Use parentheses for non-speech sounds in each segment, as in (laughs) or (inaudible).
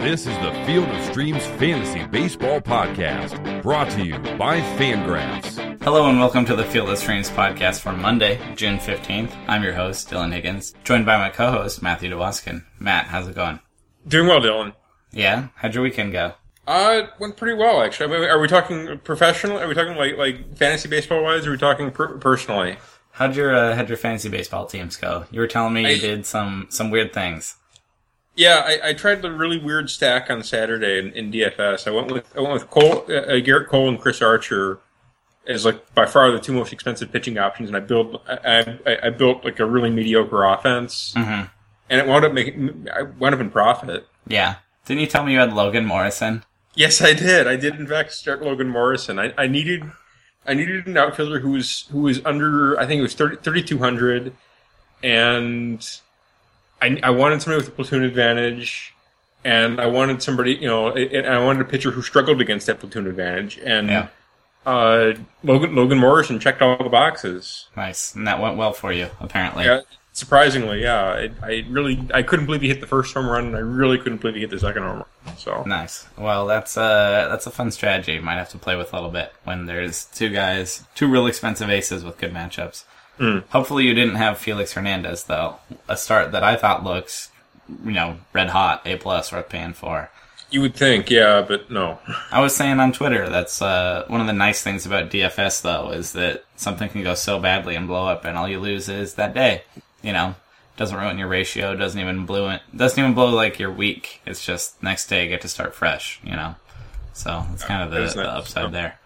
This is the Field of Streams Fantasy Baseball Podcast, brought to you by Fangraphs. Hello and welcome to the Field of Streams podcast for Monday, June 15th. I'm your host, Dylan Higgins, joined by my co-host, Matthew DeWaskin. Matt, how's it going? Doing well, Dylan. Yeah? How'd your weekend go? Uh, it went pretty well, actually. I mean, are we talking professional? Are we talking like like fantasy baseball wise? Or are we talking per- personally? How'd your uh, how'd your fantasy baseball teams go? You were telling me you did some some weird things. Yeah, I, I tried the really weird stack on Saturday in, in DFS. I went with I went with Cole, uh, Gerrit Cole and Chris Archer as like by far the two most expensive pitching options, and I built I, I, I built like a really mediocre offense, Mm-hmm. and it wound up making I wound up in profit. Yeah. Didn't you tell me you had Logan Morrison? Yes, I did. I did in fact start Logan Morrison. I, I needed I needed an outfielder who was who was under I think it was 30, 3200 and I, I wanted somebody with a platoon advantage and I wanted somebody, you know, and I wanted a pitcher who struggled against that platoon advantage and Yeah. uh, Logan Logan Morrison checked all the boxes. Nice. And that went well for you, apparently. Yeah, surprisingly, yeah. I, I really I couldn't believe he hit the first home run and I really couldn't believe he hit the second home run. So Nice. Well, that's uh that's a fun strategy. You might have to play with a little bit when there's two guys, two real expensive aces with good matchups. Hopefully, you didn't have Felix Hernandez though. A start that I thought looks, you know, red hot, A plus worth paying for. you would think, yeah, but no. (laughs) I was saying on Twitter that's uh, one of the nice things about DFS though is that something can go so badly and blow up, and all you lose is that day. You know, doesn't ruin your ratio, doesn't even blow it, doesn't even blow like your week. It's just next day you get to start fresh. You know, so it's kind of the, That's the nice. upside there.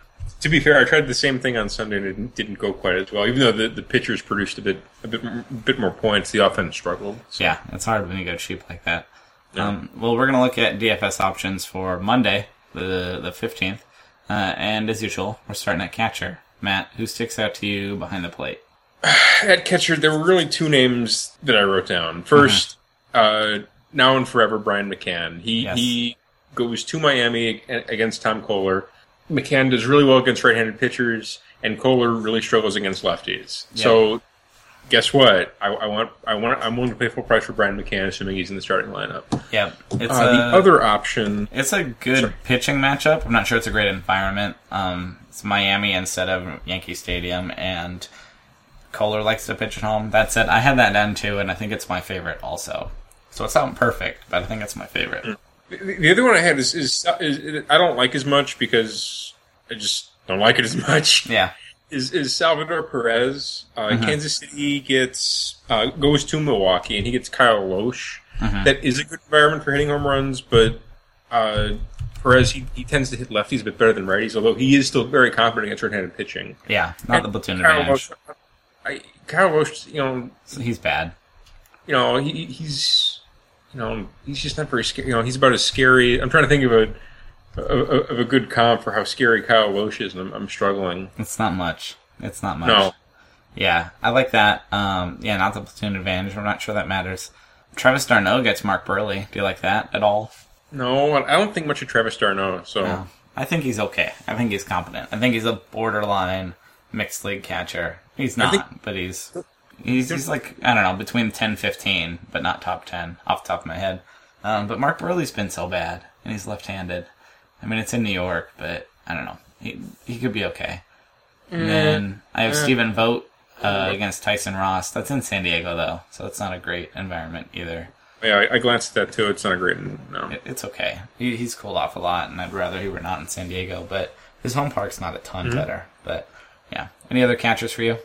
To be fair, I tried the same thing on Sunday and it didn't, go quite as well. Even though the, the pitchers produced a bit a bit a bit more points, the offense struggled. So, Yeah, it's hard when you go cheap like that. Um, well, we're gonna look at DFS options for Monday, the the fifteenth, uh, and as usual, we're starting at catcher. Matt, who sticks out to you behind the plate? (sighs) At catcher, there were really two names that I wrote down. 1st uh, now and forever, Brian McCann. He Yes. he goes to Miami against Tom Koehler. McCann does really well against right-handed pitchers, and Koehler really struggles against lefties. So, guess what? I, I want I want I'm willing to pay full price for Brian McCann, assuming he's in the starting lineup. Yep, it's Uh, a, the other option, It's a good Sorry. pitching matchup. I'm not sure it's a great environment. Um, it's Miami instead of Yankee Stadium, and Koehler likes to pitch at home. That said, I had that down too, and I think it's my favorite also. So it's not perfect, but I think it's my favorite. The, the other one I had is, is, is I don't like as much because I just don't like it as much. Yeah, (laughs) Is is Salvador Perez? Uh, Mm-hmm. Kansas City gets uh, goes to Milwaukee and he gets Kyle Lohse. Mm-hmm. That is a good environment for hitting home runs, but uh, Perez he, he tends to hit lefties a bit better than righties. Although he is still very competent against right-handed pitching. yeah, not the platoon Kyle advantage. Lohse, I, Kyle Lohse, you know, He's bad. you know, he, he's, you know, he's just not very scary. You know, he's about as scary. I'm trying to think of a of, of a good comp for how scary Kyle Lohse is, and I'm, I'm struggling. It's not much. It's not much. No, Yeah, I like that. Um, yeah, not the platoon advantage. I'm not sure that matters. Travis d'Arnaud gets Mark Buehrle. Do you like that at all? no, I don't think much of Travis d'Arnaud. So No. I think he's okay. I think he's competent. I think he's a borderline mixed league catcher. He's not, think- but he's he's he's like I don't know between 10, 15, but not top ten off the top of my head. Um, but Mark Buehrle's been so bad, and he's left-handed. I mean, it's in New York, but I don't know. He he could be okay. And then I have Stephen Vogt uh, against Tyson Ross. That's in San Diego though, so it's not a great environment either. yeah, I, I glanced at that too. It's not a great. No, It, it's okay. He, he's cooled off a lot, and I'd rather he were not in San Diego. But his home park's not a ton Mm-hmm. better. But yeah, any other catchers for you?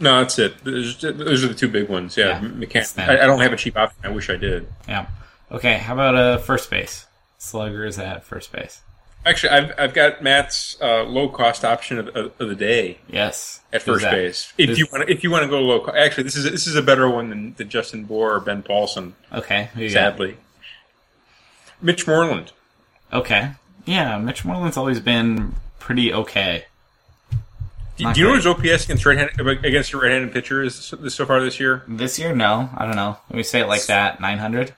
No, that's it. Those, are the two big ones. Yeah, Yeah, them. I, I don't have a cheap option. I wish I did. Yeah. Okay. How about uh first base? Sluggers at first base. Actually, I've I've got Matt's uh, low cost option of, of, of the day. Yes. at first that? base. If you want, to, if you want to go low, actually, this is this is a better one than, than Justin Bour or Ben Paulsen. Okay. Who you got? Sadly, Mitch Moreland. Okay. Yeah, Mitch Moreland's always been pretty okay. Do, do you know great. his OPS against right against a right-handed pitcher is so, so far this year? This year, no. I don't know. Let me say it like that. Nine hundred.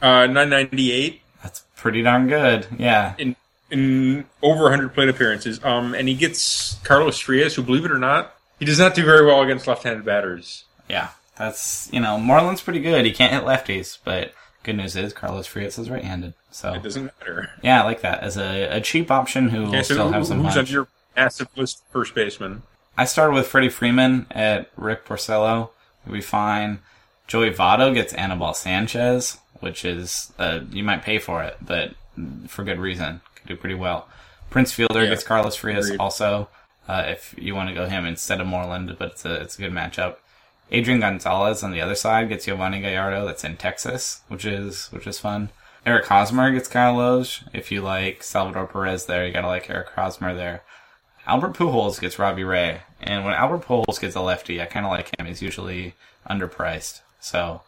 Uh, nine ninety eight That's pretty darn good. Yeah. in in over hundred plate appearances. Um, and he gets Carlos Frias, who, believe it or not, he does not do very well against left-handed batters. Yeah. That's you know Moreland's pretty good. He can't hit lefties, but Good news is Carlos Frias is right-handed, so It doesn't matter. yeah, I like that as a, a cheap option who Okay, will so still who- have some who's punch. your massive list of first baseman? I started with Freddie Freeman at Rick Porcello. We find be fine. Joey Votto gets Anibal Sanchez, which is uh, you might pay for it, but for good reason. Could do pretty well. Prince Fielder Yeah, gets Carlos Frias agreed. also. Uh, if you want to go him instead of Moreland, but it's a it's a good matchup. Adrian Gonzalez on the other side gets Yovani Gallardo. That's in Texas, which is which is fun. Eric Hosmer gets Kyle Lohse. If you like Salvador Perez there, you gotta like Eric Hosmer there. Albert Pujols gets Robbie Ray, and when Albert Pujols gets a lefty, I kind of like him. He's usually underpriced, so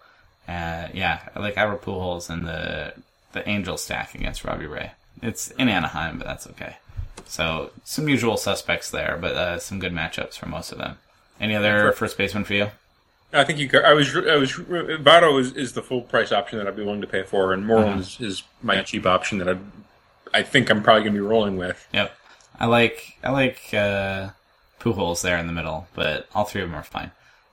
uh, yeah, I like Albert Pujols and the the Angel stack against Robbie Ray. It's in Anaheim, but that's okay. So some usual suspects there, but uh, some good matchups for most of them. Any other first baseman for you? I think you. I was. I was. Votto is, is the full price option that I'd be willing to pay for, and Moreland is, is my cheap option that I. I think I'm probably going to be rolling with. Yep. I like I like uh, Pujols there in the middle, but all three of them are fine.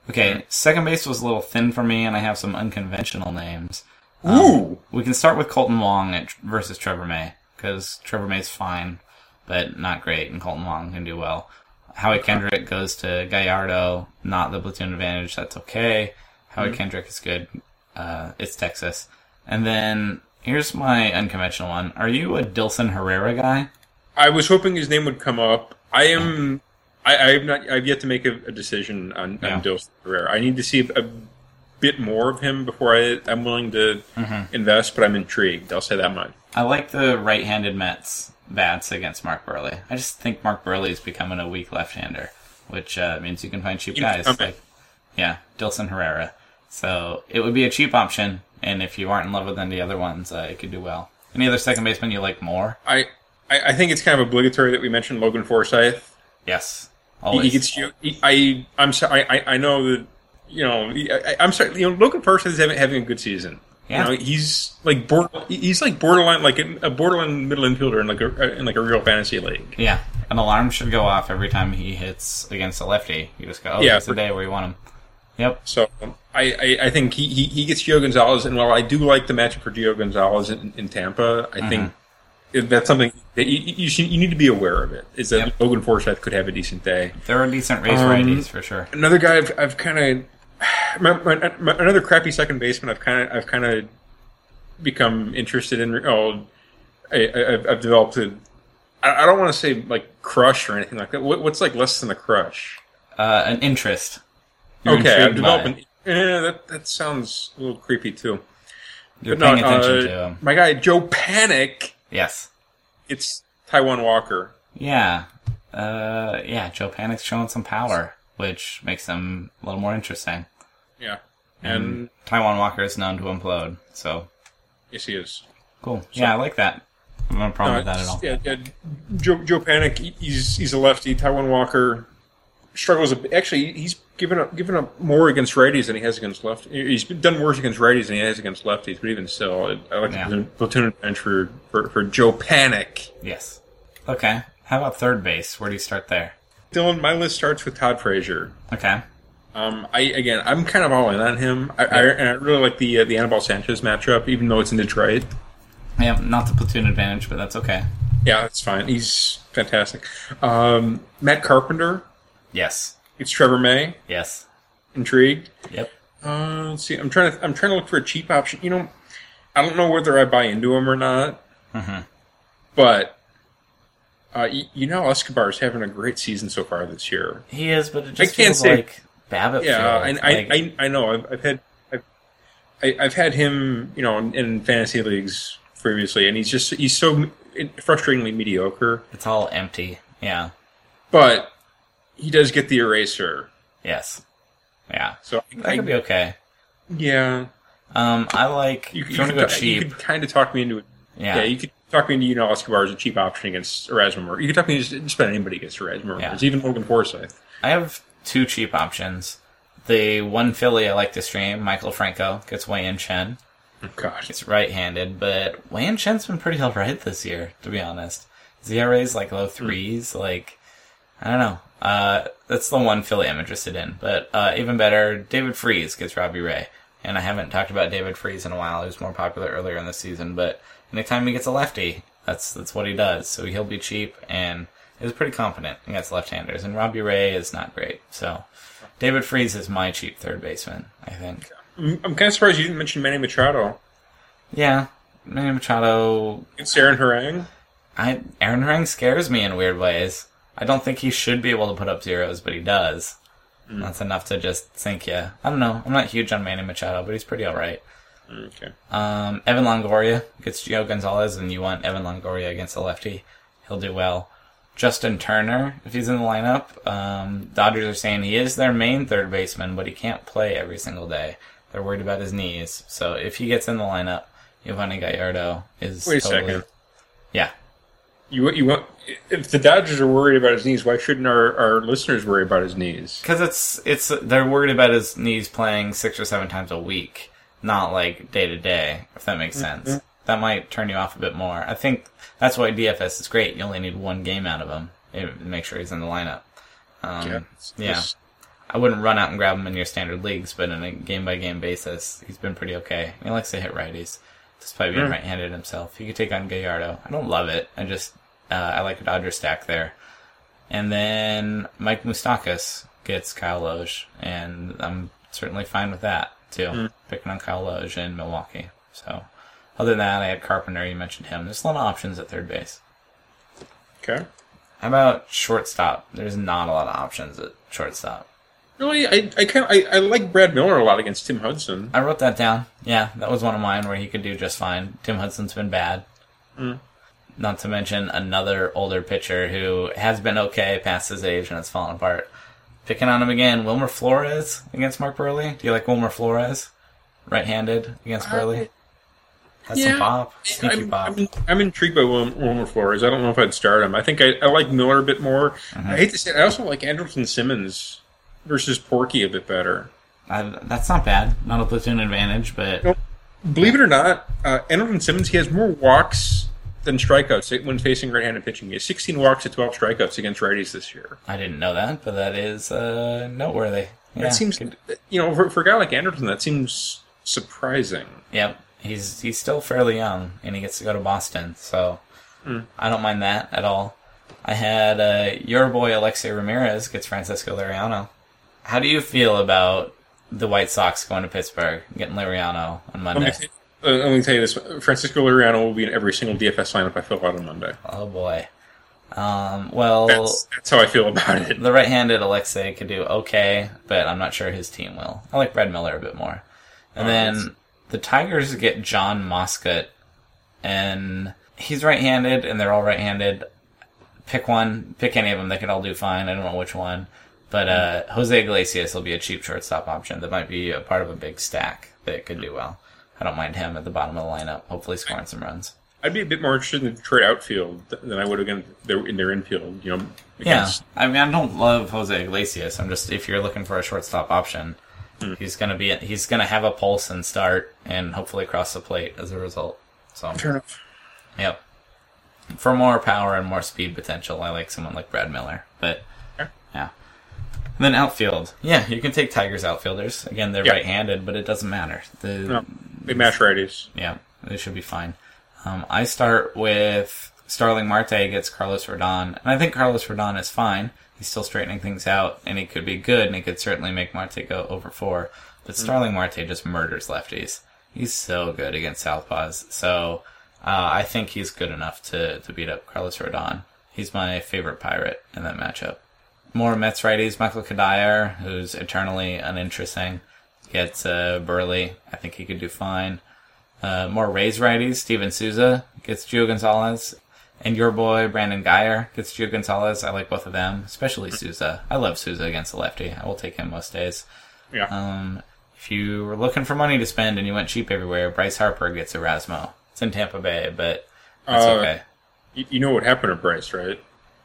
Okay, second base was a little thin for me, and I have some unconventional names. Ooh, We can start with Kolten Wong at, versus Trevor May because Trevor May's fine, but not great, and Kolten Wong can do well. Howie Kendrick goes to Gallardo, not the platoon advantage. That's okay. Howie Kendrick is good. Uh, it's Texas, and then here's my unconventional one. Are you a Dilson Herrera guy? I was hoping his name would come up. I am. I, have not. I've yet to make a, a decision on, Yeah. on Dilson Herrera. I need to see a, bit more of him before I, I'm willing to Mm-hmm. invest. But I'm intrigued. I'll say that much. I like the right-handed Mets bats against Mark Buehrle. I just think Mark Buehrle is becoming a weak left-hander, which uh, means you can find cheap guys okay. like yeah, Dilson Herrera. So it would be a cheap option, and if you aren't in love with any other ones, uh, it could do well. Any other second baseman you like more? I, I. I think it's kind of obligatory that we mention Logan Forsythe. Yes, He, always. he gets you. He, I. I'm sorry. I, I know that. You know. I, I'm sorry. You know, Logan Forsythe is having, having a good season. Yeah. You know, he's like border, he's like borderline, like a borderline middle infielder in like a uh, in like a real fantasy league. yeah, an alarm should go off every time he hits against a lefty. You just go, oh, Yeah, it's the day where you want him. Yep. So I, I, I think he, he, he gets Gio Gonzalez, and while I do like the matchup for Gio Gonzalez in, in Tampa, I think mm-hmm. Mm-hmm. that's something that you, you, should, you need to be aware of. It is that Yep. Logan Forsythe could have a decent day. There are decent race Um, righties for sure. Another guy I've, I've kind of (sighs) another crappy second baseman. I've kind of I've kind of become interested in. Oh, I, I, I've- I've developed a. I I don't want to say like crush or anything like that. What, what's like less than a crush? Uh, an interest. You're okay, I've intrigued by developed. An, yeah, that that sounds a little creepy too. You're But no, paying attention uh, to him. My guy Joe Panik. Yes. It's Taijuan Walker. Yeah. Uh, yeah, Joe Panik's showing some power, which makes him a little more interesting. Yeah, Mm-hmm. and Taijuan Walker is known to implode, so yes, he is. cool. yeah, I like that. I have no problem with that at all. Yeah, yeah, Joe Joe Panic. He's he's a lefty. Taijuan Walker struggles. Actually, he's given up given up more against righties than he has against left. He's done worse against righties than he has against lefties. But even still, I, I like Yeah. the platoon bench for, for for Joe Panik. Yes. Okay. How about third base? Where do you start there? Dylan, my list starts with Todd Frazier. Okay. Um, I again, I'm kind of all in on him. I, I, and I really like the uh, the Anibal Sanchez matchup, even though it's in Detroit. Yeah, not the platoon advantage, but that's okay. Yeah, that's fine. He's fantastic. Um, Matt Carpenter. Yes. It's Trevor May. Yes. Intrigued. Yep. Uh, let's see. I'm trying to. I'm trying to look for a cheap option. You know, I don't know whether I buy into him or not. Mm-hmm. But uh, you, you know, is having a great season so far this year. He is, but it just I can't feels say- like BABIP. Yeah, and I, Like, I, I know. I've, I've had, I've, I, I've had him, you know, in, in fantasy leagues previously, and he's just he's so frustratingly mediocre. it's all empty. Yeah. But he does get the eraser. Yes. Yeah. So That I, could be okay. yeah, Um, I like. you, you, you want to could, go you cheap? could kind of talk me into it. Yeah. Yeah, you could talk me into you know Escobar as a cheap option against Erasmo. You could talk me into just, about anybody against Erasmo. Yeah. Even Logan Forsythe. I have two cheap options. The one Philly I like to stream, Maikel Franco, gets Wei Yin Chen. Oh, gosh. It's right-handed, but Wei Chen's been pretty alright this year, to be honest. ZRA's like low threes, like I don't know. Uh, that's the one Philly I'm interested in. But uh, even better, David Freese gets Robbie Ray. And I haven't talked about David Freese in a while. He was more popular earlier in the season, but anytime he gets a lefty, that's that's what he does. So he'll be cheap and is pretty confident against left-handers. And Robbie Ray is not great. So David Freese is my cheap third baseman. I think. I'm, kind of surprised you didn't mention Manny Machado. Yeah, Manny Machado. It's Aaron Harang. I Aaron Harang scares me in weird ways. I don't think he should be able to put up zeros, but he does. That's enough to just sink you. I don't know. I'm not huge on Manny Machado, but he's pretty alright. Okay. Um, Evan Longoria gets Gio Gonzalez, and you want Evan Longoria against a lefty. He'll do well. Justin Turner, if he's in the lineup, um, Dodgers are saying he is their main third baseman, but he can't play every single day. They're worried about his knees. So if he gets in the lineup, Yovani Gallardo is Wait a totally, second. Yeah, You you want if the Dodgers are worried about his knees, why shouldn't our, our listeners worry about his knees? because it's it's they're worried about his knees playing six or seven times a week, not like day to day. If that makes sense, that might turn you off a bit more. I think that's why DFS is great. You only need one game out of him. It, make sure he's in the lineup. Um, Yeah. yeah. I wouldn't run out and grab him in your standard leagues, but on a game by game basis, he's been pretty okay. He likes to hit righties, despite being Mm. right handed himself. He could take on Gallardo. I don't love it. I just uh, I like a Dodger stack there. And then Mike Moustakas gets Kyle Lohse, and I'm certainly fine with that too. Mm. Picking on Kyle Lohse in Milwaukee. So other than that, I had Carpenter. You mentioned him. There's a lot of options at third base. Okay. How about shortstop? There's not a lot of options at shortstop. Really, I I kind I, I like Brad Miller a lot against Tim Hudson. I wrote that down. Yeah, that was one of mine where he could do just fine. Tim Hudson's been bad. Not to mention another older pitcher who has been okay past his age and has fallen apart. Picking on him again, Wilmer Flores against Mark Buehrle. Do you like Wilmer Flores? Right-handed against Buehrle. That's some pop. Sneaky I'm, pop. I'm, I'm intrigued by Wil- Wilmer Flores. I don't know if I'd start him. I think I, I like Miller a bit more. Mm-hmm. I hate to say it, I also like Andrelton Simmons versus Porky a bit better. I, that's not bad. Not a platoon advantage, but. Believe it or not, uh, Andrelton Simmons he has more walks than strikeouts when facing right-handed pitching. He has 16 walks to 12 strikeouts against righties this year. I didn't know that. But that is uh, noteworthy. Yeah, that seems, you know, for, for a guy like Andrelton, that seems surprising. Yep, he's he's still fairly young, and he gets to go to Boston, so I don't mind that at all. I had uh, your boy Alexei Ramirez gets Francisco Liriano. How do you feel about the White Sox going to Pittsburgh, getting Liriano on Monday? Uh, let me tell you this: Francisco Liriano will be in every single DFS lineup I fill out on Monday. Oh boy. Um, well, That's, that's how I feel about it. the right-handed Alexei could do okay, but I'm not sure his team will. I like Brad Miller a bit more. And Oh, then that's- the Tigers get Jon Moscot, and he's right-handed, and they're all right-handed. Pick one, pick any of them. They could all do fine. I don't know which one, but uh, Jose Iglesias will be a cheap shortstop option. That might be a part of a big stack that could do well. I don't mind him at the bottom of the lineup. Hopefully, scoring some runs. I'd be a bit more interested in the Detroit outfield than I would have been their- in their infield. You know, Yeah, I mean, I don't love Jose Iglesias. I'm just if you're looking for a shortstop option, Hmm. he's gonna be he's gonna have a pulse and start, and hopefully cross the plate as a result. So, Fair enough. yep. For more power and more speed potential, I like someone like Brad Miller. But. And then outfield, yeah, you can take Tigers outfielders. Again, they're Yeah. right-handed, but it doesn't matter. The No, they match righties. yeah, they should be fine. Um, I start with Starling Marte gets Carlos Rodon, and I think Carlos Rodon is fine. He's still straightening things out, and he could be good, and he could certainly make Marte go over four. But Starling Marte just murders lefties. He's so good against southpaws. So uh, I think he's good enough to, to beat up Carlos Rodon. He's my favorite pirate in that matchup. More Mets righties, Michael Cuddyer, who's eternally uninteresting, gets uh, Buehrle. I think he could do fine. Uh, more Rays righties, Steven Souza gets Gio Gonzalez. And your boy, Brandon Guyer, gets Gio Gonzalez. I like both of them, especially Souza. I love Souza against the lefty. I will take him most days. Yeah. Um, if you were looking for money to spend and you went cheap everywhere, Bryce Harper gets Erasmo. It's in Tampa Bay, but that's Uh, okay. you, you know what happened to Bryce, right?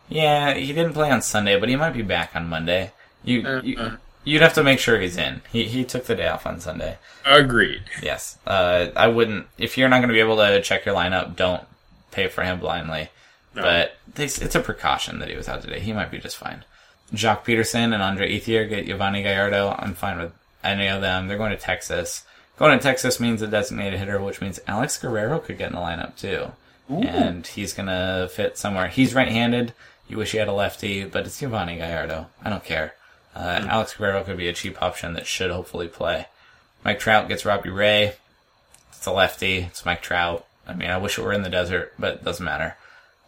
Yeah, he didn't play on Sunday, but he might be back on Monday. You, Uh, you uh. you'd have to make sure he's in. He he took the day off on Sunday. Agreed. Yes. Uh, I wouldn't. If you're not going to be able to check your lineup, don't pay for him blindly. No. But this, it's a precaution that he was out today. He might be just fine. Joc Pederson and Andre Ethier get Yovani Gallardo. I'm fine with any of them. They're going to Texas. Going to Texas means a designated hitter, which means Alex Guerrero could get in the lineup too. And he's gonna fit somewhere. He's right-handed. You wish he had a lefty, but it's Yovani Gallardo. I don't care. Uh, Alex Guerrero could be a cheap option that should hopefully play. Mike Trout gets Robbie Ray. It's a lefty. It's Mike Trout. I mean, I wish it were in the desert, but it doesn't matter.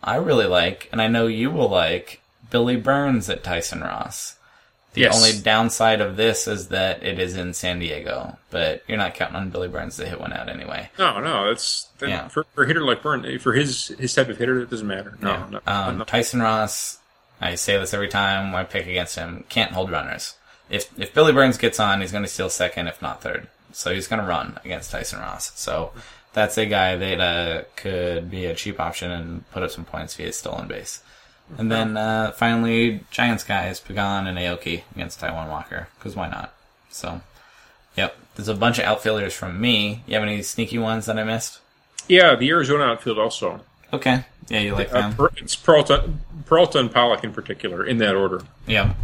I really like, and I know you will like, Billy Burns at Tyson Ross. The Yes. only downside of this is that it is in San Diego, but you're not counting on Billy Burns to hit one out anyway. No, no, that's that, Yeah. for, for a hitter like Burns, For his his type of hitter, it doesn't matter. No, Yeah. no, um, no. Tyson Ross, I say this every time I pick against him, can't hold runners. If if Billy Burns gets on, he's going to steal second, if not third. So he's going to run against Tyson Ross. So that's a guy that uh, could be a cheap option and put up some points via stolen base. And then uh, finally, Giants guys, Pagan and Aoki against Taijuan Walker. Because why not? So, yep. There's a bunch of outfielders from me. You have any sneaky ones that I missed? yeah, the Arizona outfield also. Okay. Yeah, you like Uh, them? It's Peralta, Peralta and Pollock in particular in that order. Yeah.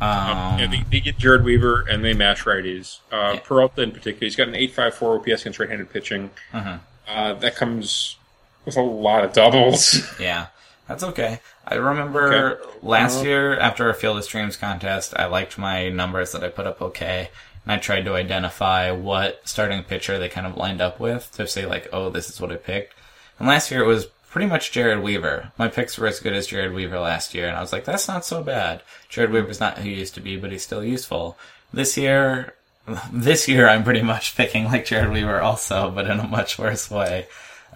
Um, yeah, they, they get Jered Weaver and they mash righties. Uh, Yeah. Peralta in particular, he's got an 8.54 OPS against right-handed pitching. Uh-huh. Uh, that comes with a lot of doubles. Yeah, that's okay. I remember Okay. last Uh-huh. year after our Field of Streams contest, I liked my numbers that I put up okay, and I tried to identify what starting pitcher they kind of lined up with to say like, oh, this is what I picked. And last year it was pretty much Jered Weaver. My picks were as good as Jered Weaver last year, and I was like, that's not so bad. Jered Weaver's not who he used to be, but he's still useful. This year, (laughs) this year I'm pretty much picking like Jered Weaver also, but in a much worse way.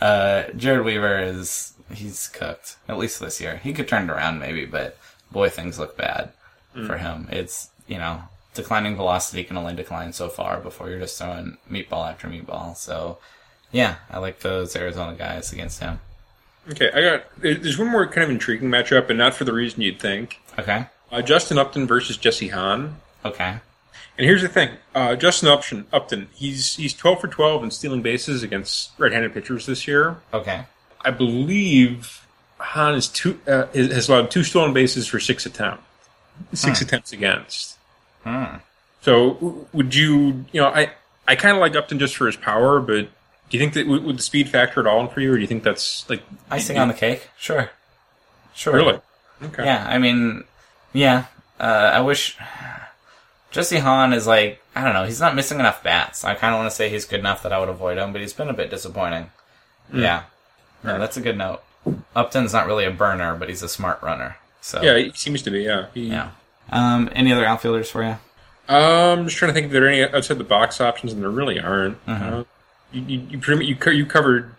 Uh, Jered Weaver is he's cooked at least this year. He could turn it around maybe, but boy, things look bad for him. It's you know declining velocity can only decline so far before you're just throwing meatball after meatball. So yeah, I like those Arizona guys against him. okay, I got. There's one more kind of intriguing matchup, and not for the reason you'd think. Okay, Uh, Justin Upton versus Jesse Hahn. okay, And here's the thing: uh, Justin Upton, Upton, he's he's 12 for 12 in stealing bases against right-handed pitchers this year. okay. I believe Hahn is two uh, has allowed two stolen bases for six attempts, six attempts against. Hmm. So would you, you know, I I kind of like Upton just for his power, but do you think that would, the speed factor at all in for you, or do you think that's like Icing on the cake, sure, sure. really? Okay. Yeah, I mean, yeah. Uh, I wish Jesse Hahn is like I don't know. He's not missing enough bats. I kind of want to say he's good enough that I would avoid him, but he's been a bit disappointing. Yeah, no, that's a good note. Upton's not really a burner, but he's a smart runner. So Yeah, he seems to be. Yeah. He, yeah. Um, any other outfielders for you? Um, I'm just trying to think if there are any outside the box options, and there really aren't. Uh, you, you, you, pretty much- you, you covered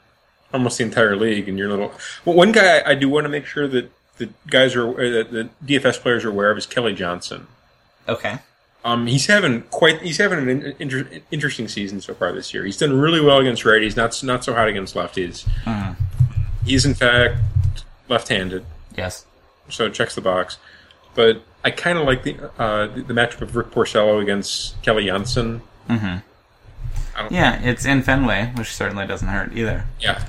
almost the entire league in your little. Well, one guy I, do want to make sure that the guys are uh, that the DFS players are aware of is Kelly Johnson. Okay. Um, he's having quite he's having an inter, interesting season so far this year. He's done really well against righties, not not so hot against lefties. He's in fact left-handed, Yes. so it checks the box. But I kind of like the, uh, the the matchup of Rick Porcello against Kelly Johnson. Yeah, it's in Fenway, which certainly doesn't hurt either. Yeah.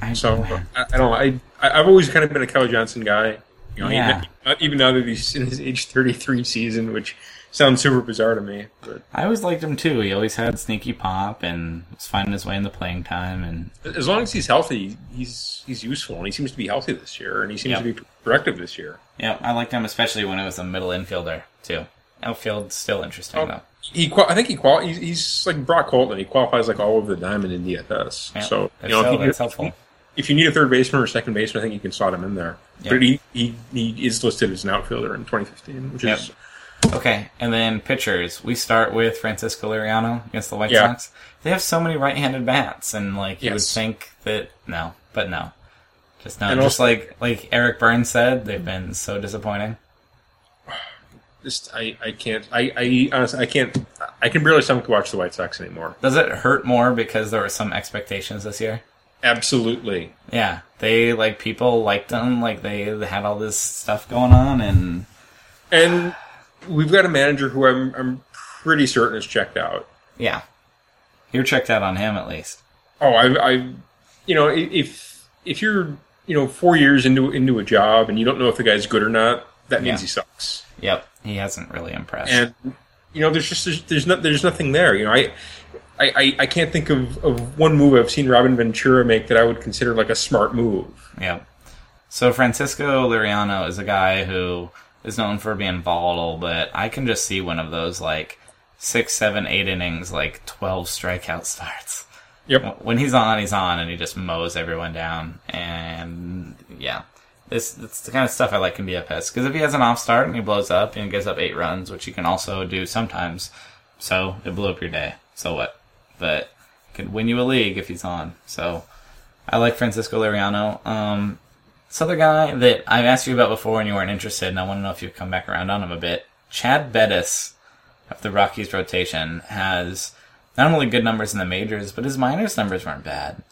I, So. I, I don't know. I, I've always kind of been a Kelly Johnson guy. You know, Yeah. even, even now that he's in his age 33 season, which sounds super bizarre to me. But I always liked him too. He always had sneaky pop and was finding his way in the playing time. And as long as he's healthy, he's he's useful, and he seems to be healthy this year, and he seems Yep. to be productive this year. yeah, I liked him especially when it was a middle infielder too. Outfield still interesting Oh. though. He, I think he qual- he's, he's like Brock Colton. He qualifies like all over the diamond in DFS. Yeah, so if you know, so, if, you that's need, helpful. if you need a third baseman or second baseman, I think you can slot him in there. Yep. But he, he he is listed as an outfielder in 2015, which Yep. is Okay, and then pitchers. We start with Francisco Liriano against the White Yeah. Sox. They have so many right-handed bats, and like you would think that no, but no, just no. And just also- like like Eric Burns said, they've been so disappointing. (sighs) just I, I can't I, I honestly I can't I can barely stomach to watch the White Sox anymore. Does it hurt more because there were some expectations this year? Absolutely. Yeah, they like people liked them, like they had all this stuff going on, and And we've got a manager who I'm I'm pretty certain is checked out. yeah, you're checked out on him at least. Oh, I I you know if if you're you know four years into into a job and you don't know if the guy's good or not, that means Yeah. he sucks. Yep, he hasn't really impressed. And you know, there's just there's there's, there's nothing there. You know, I. I, I, I can't think of, of one move I've seen Robin Ventura make that I would consider like a smart move. Yeah. So Francisco Liriano is a guy who is known for being volatile, but I can just see one of those like six, seven, eight innings, like twelve strikeout starts. Yep. When he's on, he's on, and he just mows everyone down. And yeah, this it's the kind of stuff I like in DFS because if he has an off start and he blows up and gives up eight runs, which he can also do sometimes, so it blew up your day. So what? But could win you a league if he's on. So I like Francisco Liriano. Um, this other guy that I've asked you about before and you weren't interested, and I want to know if you've come back around on him a bit. Chad Bettis of the Rockies rotation has not only good numbers in the majors, but his minors numbers weren't bad.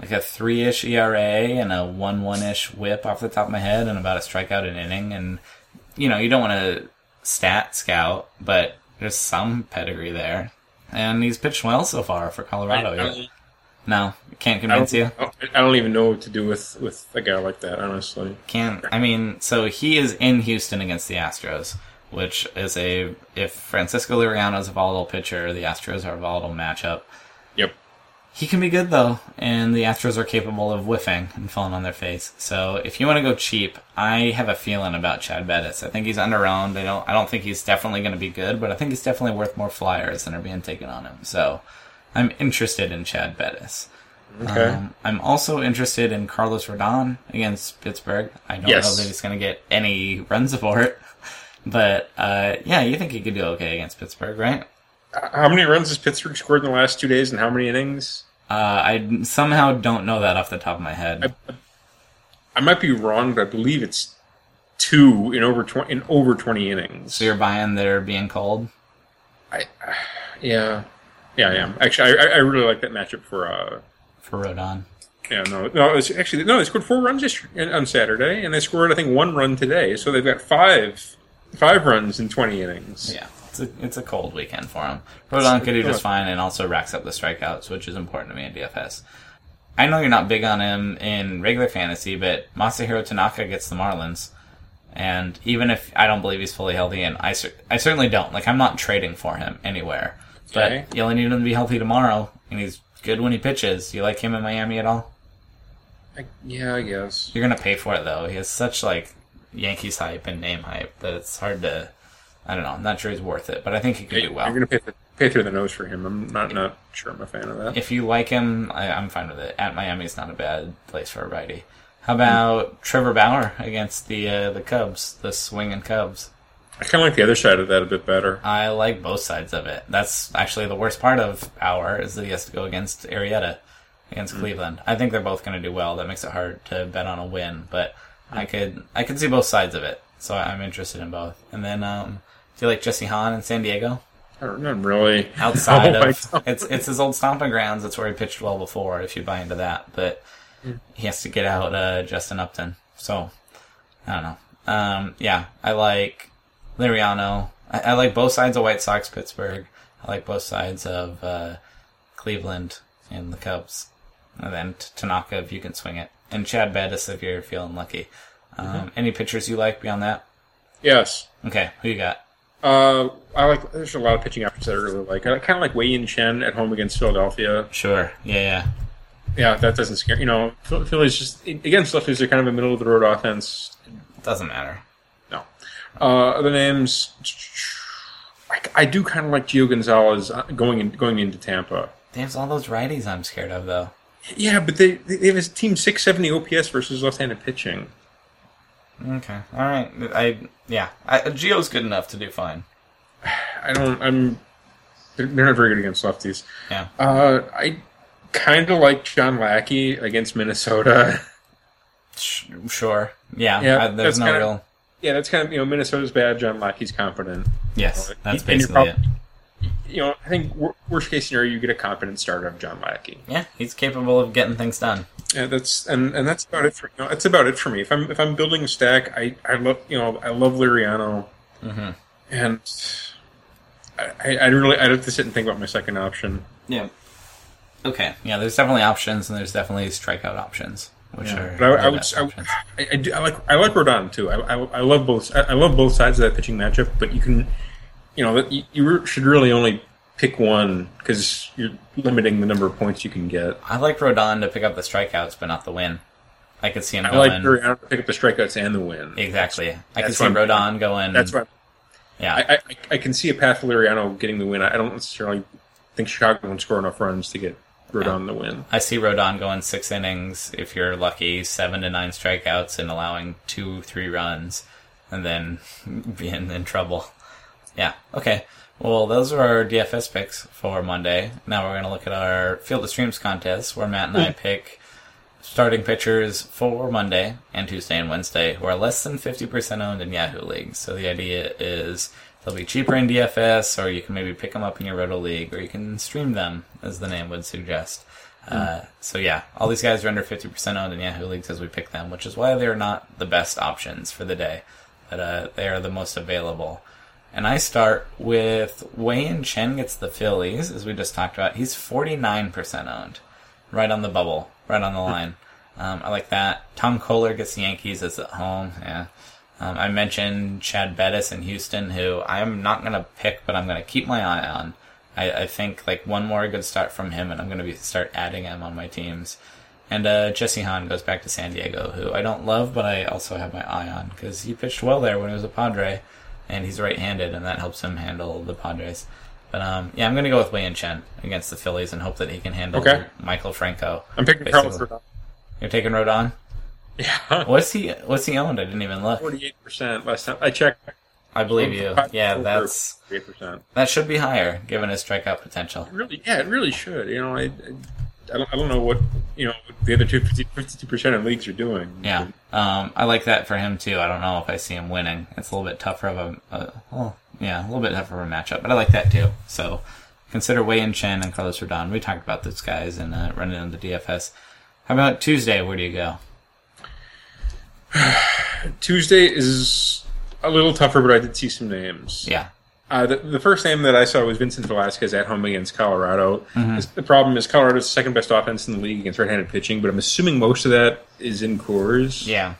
Like a three ish ERA and a one one ish whip off the top of my head and about a strikeout an inning. And, you know, you don't want to stat scout, but there's some pedigree there. And he's pitched well so far for Colorado. I- I- yeah. No, can't I convince you. I don't even know what to do with, with a guy like that, honestly. Can't. I mean, so he is in Houston against the Astros, which is a if Francisco Liriano is a volatile pitcher, the Astros are a volatile matchup. Yep. He can be good though, and the Astros are capable of whiffing and falling on their face. So if you want to go cheap, I have a feeling about Chad Bettis. I think he's underowned. I don't. I don't think he's definitely going to be good, but I think he's definitely worth more flyers than are being taken on him. So I'm interested in Chad Bettis. Okay. Um, I'm also interested in Carlos Rodon against Pittsburgh. I don't Yes. know that he's going to get any run support, (laughs) but uh, yeah, you think he could do okay against Pittsburgh, right? how many runs has Pittsburgh scored in the last two days and how many innings? Uh, I somehow don't know that off the top of my head. I might be wrong, but I believe it's two in over 20, in over 20 innings. so you're buying they're being called. I, (sighs) yeah. Yeah, I am. Actually, I, I really like that matchup for uh, for Rodon. Yeah, no, no. It's actually no. They scored four runs yesterday, on Saturday, and they scored I think one run today. So they've got five, five runs in twenty innings. Yeah, it's a it's a cold weekend for him. Rodon could do just fine, and also racks up the strikeouts, which is important to me in DFS. I know you're not big on him in regular fantasy, but Masahiro Tanaka gets the Marlins, and even if I don't believe he's fully healthy, and I cer- I certainly don't, like I'm not trading for him anywhere. Okay. But you only need him to be healthy tomorrow, and he's good when he pitches. You like him in Miami at all? I, yeah, I guess. You're gonna pay for it though. He has such like Yankees hype and name hype that it's hard to. I don't know. I'm not sure he's worth it, but I think he could do well. You're gonna pay, th- pay through the nose for him. I'm not not sure I'm a fan of that. If you like him, I, I'm fine with it. At Miami is not a bad place for a righty. How about Trevor Bauer against the uh, the Cubs, the swinging Cubs? I kind of like the other side of that a bit better. I like both sides of it. That's actually the worst part of Bauer is that he has to go against Arrieta against Cleveland. I think they're both going to do well. That makes it hard to bet on a win, but I could I could see both sides of it. So I'm interested in both. And then um, do you like Jesse Hahn in San Diego? Don't, really. outside (laughs) Oh, of it's it's his old stomping grounds. It's where he pitched well before. If you buy into that, but he has to get out uh, Justin Upton. So I don't know. Um, yeah, I like Liriano. I, I like both sides of White Sox Pittsburgh. I like both sides of uh, Cleveland and the Cubs. And then Tanaka if you can swing it, and Chad Bettis if you're feeling lucky. Um, Any pitchers you like beyond that? Yes. Okay, who you got? Uh, I like. There's a lot of pitching options that I really like. I kind of like Wei Yin Chen at home against Philadelphia. Sure. Yeah, yeah. Yeah, that doesn't scare. You know, Phil- Philly's just against Phillies. They're kind of a middle of the road offense. Doesn't matter. Uh, other names. I, I do kind of like Gio Gonzalez uh, going in, going into Tampa. There's all those righties I'm scared of, though. Yeah, but they they have a team 670 OPS versus left-handed pitching. Okay, all right. I yeah, I, Gio's good enough to do fine. (sighs) I don't. I'm. They're they're not very good against lefties. Yeah, Uh, I kind of like John Lackey against Minnesota. (laughs) Sure. Yeah, Yeah, I, there's no kinda- real. Yeah, that's kind of you know Minnesota's bad. John Lackey's competent. Yes, Uh, that's and you're basically prob- it. You know, I think worst case scenario, you get a competent starter of John Lackey. Yeah, he's capable of getting things done. Yeah, that's and, and that's about it for you know, that's about it for me. If I'm if I'm building a stack, I I love you know I love Liriano, Mm-hmm. and I I really I'd have to sit and think about my second option. Yeah. Okay. Yeah, there's definitely options, and there's definitely strikeout options, which are. But I, I would I. I, I, do, I like I like Rodon too. I, I, I love both I, I love both sides of that pitching matchup. But you can you know, you, you should really only pick one because you're limiting the number of points you can get. I like Rodon to pick up the strikeouts, but not the win. I could see him I going. like Mariano to pick up the strikeouts and the win. exactly. I could That's see what I'm- Rodon going. That's right. Yeah. I, I, I can see a path for Liriano getting the win. I don't necessarily think Chicago can score enough runs to get Rodon the win. I see Rodon going six innings if you're lucky, seven to nine strikeouts and allowing two, three runs, and then (laughs) being in trouble. Yeah. Okay. Well, those are our DFS picks for Monday. Now we're going to look at our Field of Streams contest where Matt and I hmm. pick starting pitchers for Monday and Tuesday and Wednesday who are less than 50% owned in Yahoo leagues. So the idea is they'll be cheaper in DFS or you can maybe pick them up in your Roto league or you can stream them as the name would suggest. Uh, so yeah, all these guys are under 50% owned in Yahoo leagues as we pick them, which is why they're not the best options for the day, but uh, they are the most available. And I start with Wei Yin Chen gets the Phillies, as we just talked about. He's 49% owned. Right on the bubble. Right on the (laughs) line. Um, I like that. Tom Koehler gets the Yankees as at home. Yeah. Um, I mentioned Chad Bettis in Houston, who I'm not going to pick, but I'm going to keep my eye on. I, I think like one more good start from him, and I'm going to be start adding him on my teams. And uh, Jesse Hahn goes back to San Diego, who I don't love, but I also have my eye on because he pitched well there when he was a Padre, and he's right-handed, and that helps him handle the Padres. But um, yeah, I'm going to go with Wei Yin Chen against the Phillies and hope that he can handle Okay. Maikel Franco. I'm picking basically. Carlos Rodon. You're taking Rodon. Yeah, What's he? What's he owned? I didn't even look. forty-eight percent last time I checked. I believe you. Yeah, that's eight percent. that should be higher given his strikeout potential. Really, yeah, it really should. You know, I, I, I don't, I don't know what you know the other two fifty percent of leagues are doing. Yeah, um, I like that for him too. I don't know if I see him winning. It's a little bit tougher of a, a well, yeah, a little bit tougher of a matchup, but I like that too. So consider Wei Yin Chen and Carlos Rodon. We talked about those guys and uh, running into the DFS. How about Tuesday? Where do you go? (sighs) Tuesday is a little tougher, but I did see some names. Yeah, Uh, the, the first name that I saw was Vincent Velasquez at home against Colorado. Mm-hmm. The problem is Colorado's the second best offense in the league against right-handed pitching, but I'm assuming most of that is in Coors. yeah.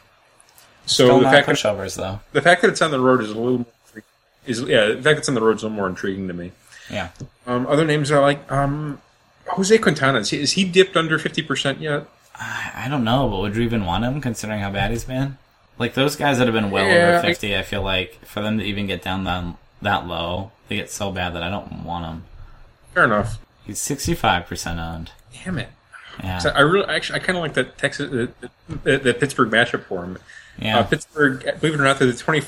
So Still the fact, that, though. the fact that it's on the road is a little more, is yeah. The fact that it's on the road is a little more intriguing to me. Yeah. Um, other names are like um, Jose Quintana. Is he, is he dipped under fifty percent yet? I I don't know, but would you even want him considering how bad he's been? Like those guys that have been well Yeah, over fifty, I, feel like for them to even get down that that low, they get so bad that I don't want him. Fair enough. He's sixty five percent owned. Damn it. Yeah, So I really actually I kind of like that Texas the, the, the Pittsburgh matchup for him. yeah. Uh, Pittsburgh, believe it or not, they're the 20,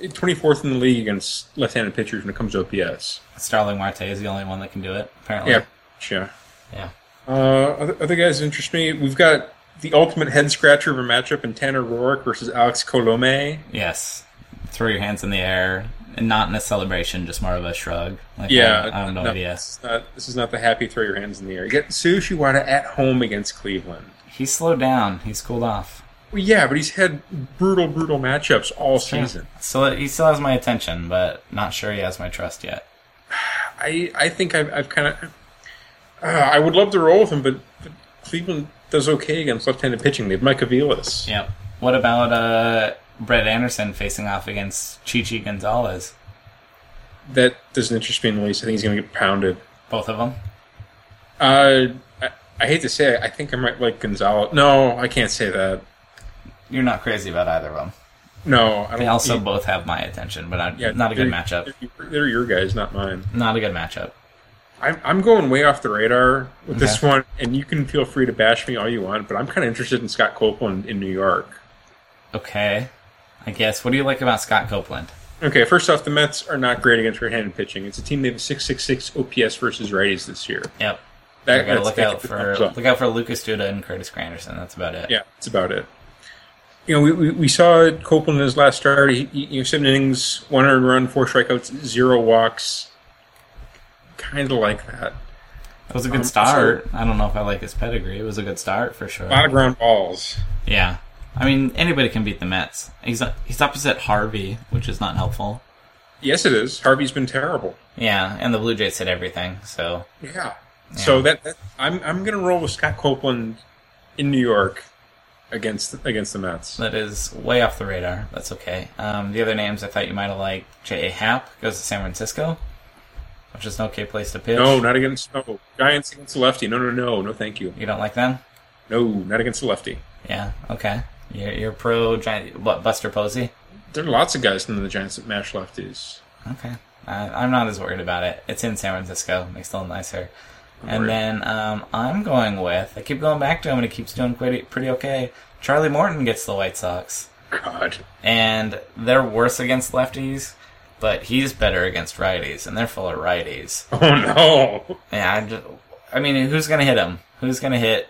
24th in the league against left-handed pitchers when it comes to OPS. Starling Marte is the only one that can do it. Apparently. Yeah, yeah. Yeah. Uh, other, other guys interest me. We've got the ultimate head scratcher of a matchup in Tanner Roark versus Alex Colome. Yes. Throw your hands in the air, and not in a celebration, just more of a shrug. Like, Yeah, I, I have no, idea. This is, not, this is not the happy throw your hands in the air. You get Tsuyoshi Wada at home against Cleveland. He's slowed down. He's cooled off. Well, yeah, but he's had brutal, brutal matchups all season. So he still has my attention, but not sure he has my trust yet. (sighs) I I think I've, I've kind of. Uh, I would love to roll with him, but, but Cleveland does okay against left-handed pitching. They have Mike Aviles. Yep. What about uh, Brett Anderson facing off against Chichi Gonzalez? That doesn't interest me in the least. I think he's going to get pounded. Both of them. Uh, I, I hate to say it. I think I might like Gonzalez. No, I can't say that. You're not crazy about either of them. No, I don't. They also you- both have my attention, but I, yeah, not a good matchup. They're, they're your guys, not mine. Not a good matchup. I'm, I'm going way off the radar with this Okay. one, and you can feel free to bash me all you want, but I'm kind of interested in Scott Copeland in New York. Okay. I guess. What do you like about Scott Copeland? Okay, first off, the Mets are not great against right-handed pitching. It's a team they have a 666 OPS versus righties this year. Yep. That, gotta look out for look out for Lucas Duda and Curtis Granderson. That's about it. Yeah, that's about it. You know, we, we, we saw Copeland in his last start. He, he you know, seven innings, one earned run, four strikeouts, zero walks. Kind of like that. It was a good Um, start. I don't know if I like his pedigree. It was a good start for sure. A lot of ground balls. Yeah. I mean, anybody can beat the Mets. He's he's opposite Harvey, which is not helpful. Yes, it is. Harvey's been terrible. Yeah, and the Blue Jays hit everything. So Yeah. So that, that I'm I'm gonna roll with Scott Copeland in New York against against the Mets. That is way off the radar. That's okay. Um, the other names I thought you might have liked J.A. Happ goes to San Francisco, which is an okay place to pitch. No, not against no Giants against the lefty. No, no, no, no. Thank you. You don't like them? No, not against the lefty. Yeah, okay. You're, you're pro Giant. What, Buster Posey? There are lots of guys in the Giants that mash lefties. Okay. Uh, I'm not as worried about it. It's in San Francisco. Makes it a little nicer. And worried. then um, I'm going with, I keep going back to him and he keeps doing pretty, pretty okay. Charlie Morton gets the White Sox. God. And they're worse against lefties, but he's better against righties, and they're full of righties. (laughs) Oh no. Yeah, I, just, I mean, who's going to hit him? Who's going to hit?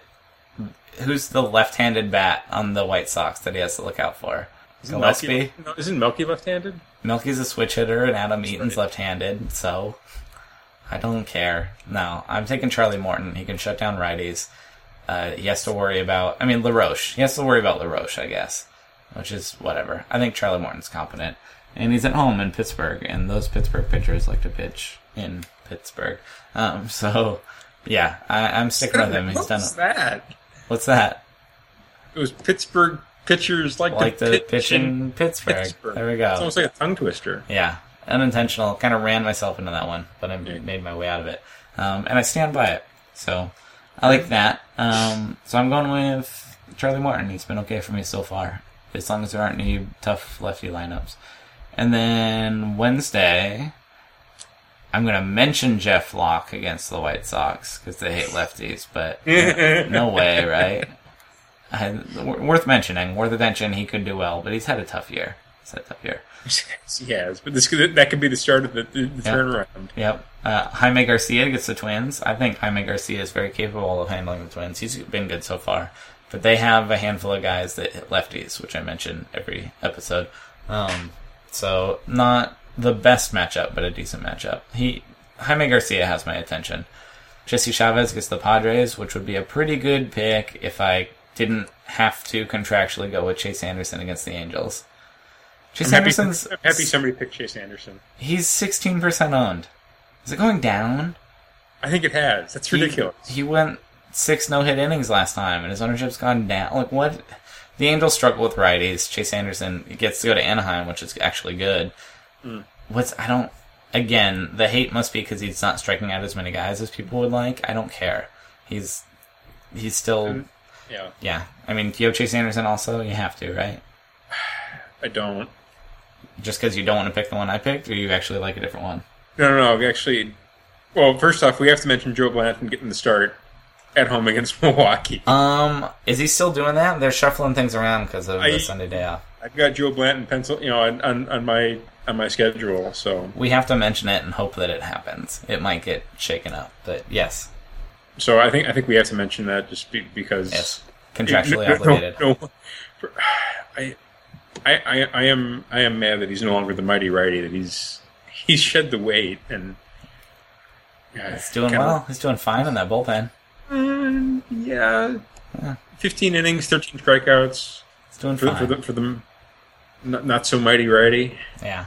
Who's the left-handed bat on the White Sox that he has to look out for? Gillaspie. Melky, no, isn't Melky left-handed? Melky's a switch hitter, and Adam Eaton's left-handed, so I don't care. No, I'm taking Charlie Morton. He can shut down righties. Uh, he has to worry about. I mean, LaRoche. He has to worry about LaRoche, I guess, which is whatever. I think Charlie Morton's competent, and he's at home in Pittsburgh, and those Pittsburgh pitchers like to pitch in Pittsburgh. Um, (laughs) so yeah, I, I'm sticking with him. He's What's done. that? What's that? It was Pittsburgh pitchers like, Like to the pitch, pitch in Pittsburgh. Pittsburgh. There we go. It's almost like a tongue twister. Yeah, unintentional. Kind of ran myself into that one, but I made my way out of it, um, and I stand by it. So I like that. Um, so I'm going with Charlie Morton. He's been okay for me so far, as long as there aren't any tough lefty lineups. And then Wednesday, I'm going to mention Jeff Locke against the White Sox because they hate lefties, but (laughs) no way, right? I, worth mentioning, worth a mention. He could do well, but he's had a tough year. He's had a tough year. (laughs) he has, but this could, that could be the start of the, the, Yeah. turnaround. Yep. Uh, Jaime Garcia gets the Twins. I think Jaime Garcia is very capable of handling the Twins. He's been good so far. But they have a handful of guys that hit lefties, which I mention every episode. Um, so not the best matchup, but a decent matchup. He Jaime Garcia has my attention. Jesse Chavez gets the Padres, which would be a pretty good pick if I didn't have to contractually go with Chase Anderson against the Angels. Chase I'm happy, Anderson's I'm happy somebody picked Chase Anderson. He's 16% owned. Is it going down? I think it has. That's He- ridiculous. He, went six no hit innings last time, and his ownership's gone down. Like, what? The Angels struggle with righties. Chase Anderson gets to go to Anaheim, which is actually good. Hmm. What's. I don't. Again, the hate must be because he's not striking out as many guys as people would like. I don't care. He's. He's still. yeah, Yeah. I mean, do you have Chase Anderson also? You have to, right? (sighs) I don't. Just because you don't want to pick the one I picked, or you actually like a different one? No, no, no. Actually, well, first off, we have to mention Joe Blanton getting the start at home against (laughs) Milwaukee. Um, is he still doing that? They're shuffling things around because of I- the Sunday day off. I've got Joe Blanton pencil, you know, on, on, on my on my schedule. So, We have to mention it and hope that it happens. It might get shaken up, but yes, so I think I think we have to mention that just be, because yes, contractually No, no, obligated. no. (sighs) I, I, I, I am I am mad that he's no longer the mighty righty. That he's he's shed the weight and He's doing well. He's doing fine in that bullpen. Yeah, Yeah. fifteen innings, thirteen strikeouts It's doing for, fine. for the for the not, not so mighty righty. yeah.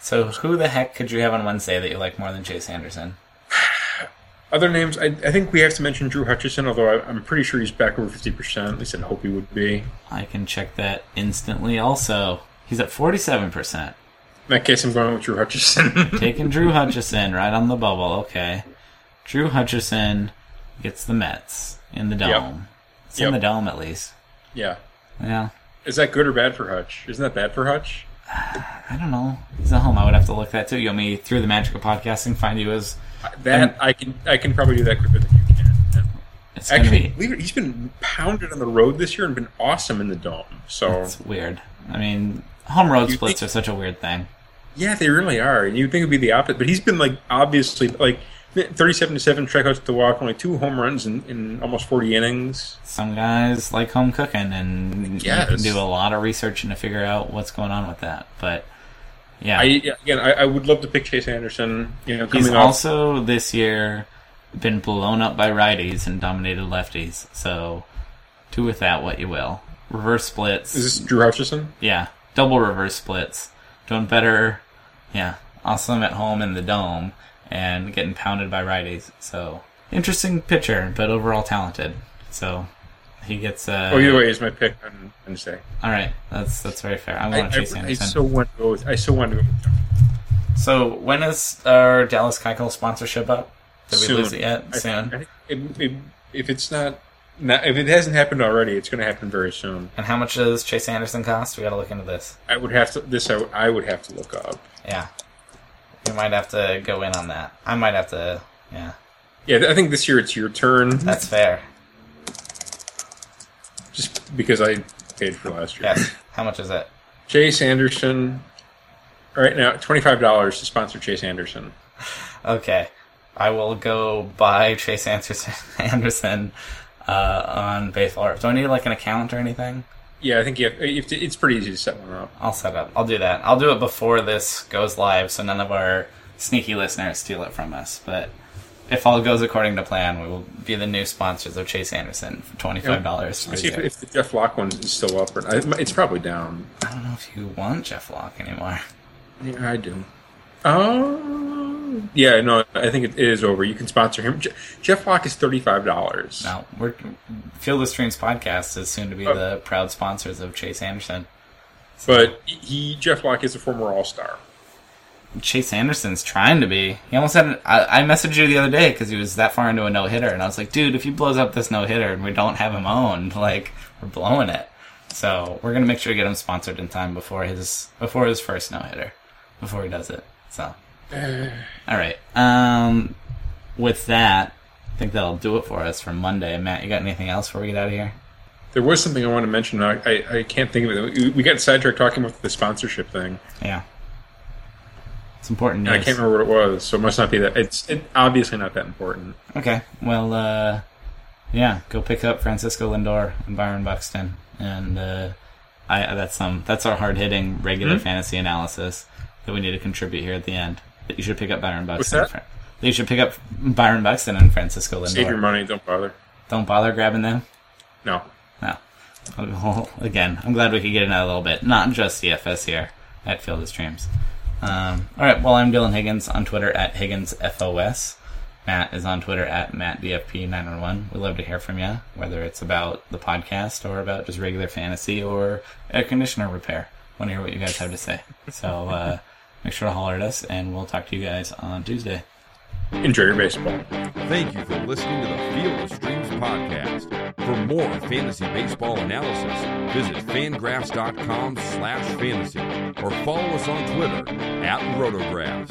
So who the heck could you have on Wednesday that you like more than Chase Anderson? (sighs) Other names, I, I think we have to mention Drew Hutchison, although I, I'm pretty sure he's back over fifty percent. At least I hope he would be. I can check that instantly. Also, he's at forty-seven percent. In that case, I'm going with Drew Hutchison. Taking Drew (laughs) Hutchison right on the bubble. Okay, Drew Hutchison gets the Mets in the dome. It's in the dome at least. yeah, Yeah. is that good or bad for Hutch? Isn't that bad for Hutch? (sighs) I don't know. He's at home. I would have to look that too. You want me through the magic of podcasting find you as uh, That I can I can probably do that quicker than you can. it's Actually, be. it, he's been pounded on the road this year and been awesome in the dome. So It's weird. I mean, home road splits think- are such a weird thing. yeah, they really are. And you'd think it'd be the opposite, but he's been like obviously like 37 to seven strikeouts to walk, only two home runs in, in almost 40 innings. Some guys like home cooking, and you can do a lot of research to figure out what's going on with that. But yeah, I again, I, I would love to pick Chase Anderson. You know, he's off also this year been blown up by righties and dominated lefties. So do with that what you will. Reverse splits. is this Drew Hutchison? Yeah, double reverse splits. Doing better. Yeah, awesome at home in the dome and getting pounded by righties. So interesting pitcher, but overall talented. So he gets. Uh, Oh, either way, is my pick on Wednesday. All right, that's that's very fair. I I, want Chase I, I Anderson. so want to go. With, I so want to go. So when is our Dallas Keuchel sponsorship up? Did we Soon. lose it yet? I Soon. think- I it- it- if it's not, not, if it hasn't happened already, it's going to happen very soon. And how much does Chase Anderson cost? We got to look into this. I would have to. This I, I would have to look up. Yeah, we might have to go in on that. I might have to. Yeah, Yeah, I think this year it's your turn. that's fair. just because I paid for last year. Yes. How much is it? Chase Anderson. Right now, twenty five dollars to sponsor Chase Anderson. Okay, I will go buy Chase Anderson, (laughs) Anderson uh, on Baseball. Do I need like an account or anything? Yeah, I think you have, you have to, it's pretty easy to set one up. I'll set up. I'll do that. I'll do it before this goes live, so none of our sneaky listeners steal it from us. But if all goes according to plan, we will be the new sponsors of Chase Anderson for twenty five dollars. Let's see if, if the Jeff Locke one is still up. Or, it's probably down. I don't know if you want Jeff Locke anymore. Yeah, I do. Oh, yeah. No, I think it is over. You can sponsor him. Je- Jeff Locke is thirty five dollars. Now we're Field of Streams podcast is soon to be Oh. the proud sponsors of Chase Anderson. But he Jeff Locke is a former All Star. Chase Anderson's trying to be. He almost had. An, I, I messaged you the other day because he was that far into a no hitter, and I was like, dude, if he blows up this no hitter and we don't have him owned, (laughs) like we're blowing it. So we're gonna make sure to get him sponsored in time before his before his first no hitter, before he does it. So, (sighs) all right. Um, with that, I think that'll do it for us for Monday. Matt, you got anything else before we get out of here? There was something I want to mention. I, I, I can't think of it. We- got sidetracked talking about the sponsorship thing. Yeah, it's important news. I can't remember what it was, so it must not be that. It's it, obviously not that important. Okay. Well, uh, yeah, go pick up Francisco Lindor and Byron Buxton, and uh, I that's some that's our hard hitting regular Hmm? fantasy analysis that we need to contribute here at the end. You should pick up Byron Buxton. Fra- that you should pick up Byron Buxton and Francisco Lindor. Save your money. Don't bother. Don't bother grabbing them. No. No. Well, again, I'm glad we could get in that a little bit. Not just CFS here at Field of Streams. Um, all right. Well, I'm Dylan Higgins on Twitter at HigginsFOS. Matt is on Twitter at MattDFP911. We love to hear from you, whether it's about the podcast or about just regular fantasy or air conditioner repair. Want to hear what you guys have to say. So uh, make sure to holler at us, and we'll talk to you guys on Tuesday. Enjoy your baseball. Thank you for listening to the Field of Streams podcast. For more fantasy baseball analysis, visit fangraphs.com slash fantasy or follow us on Twitter at rotographs.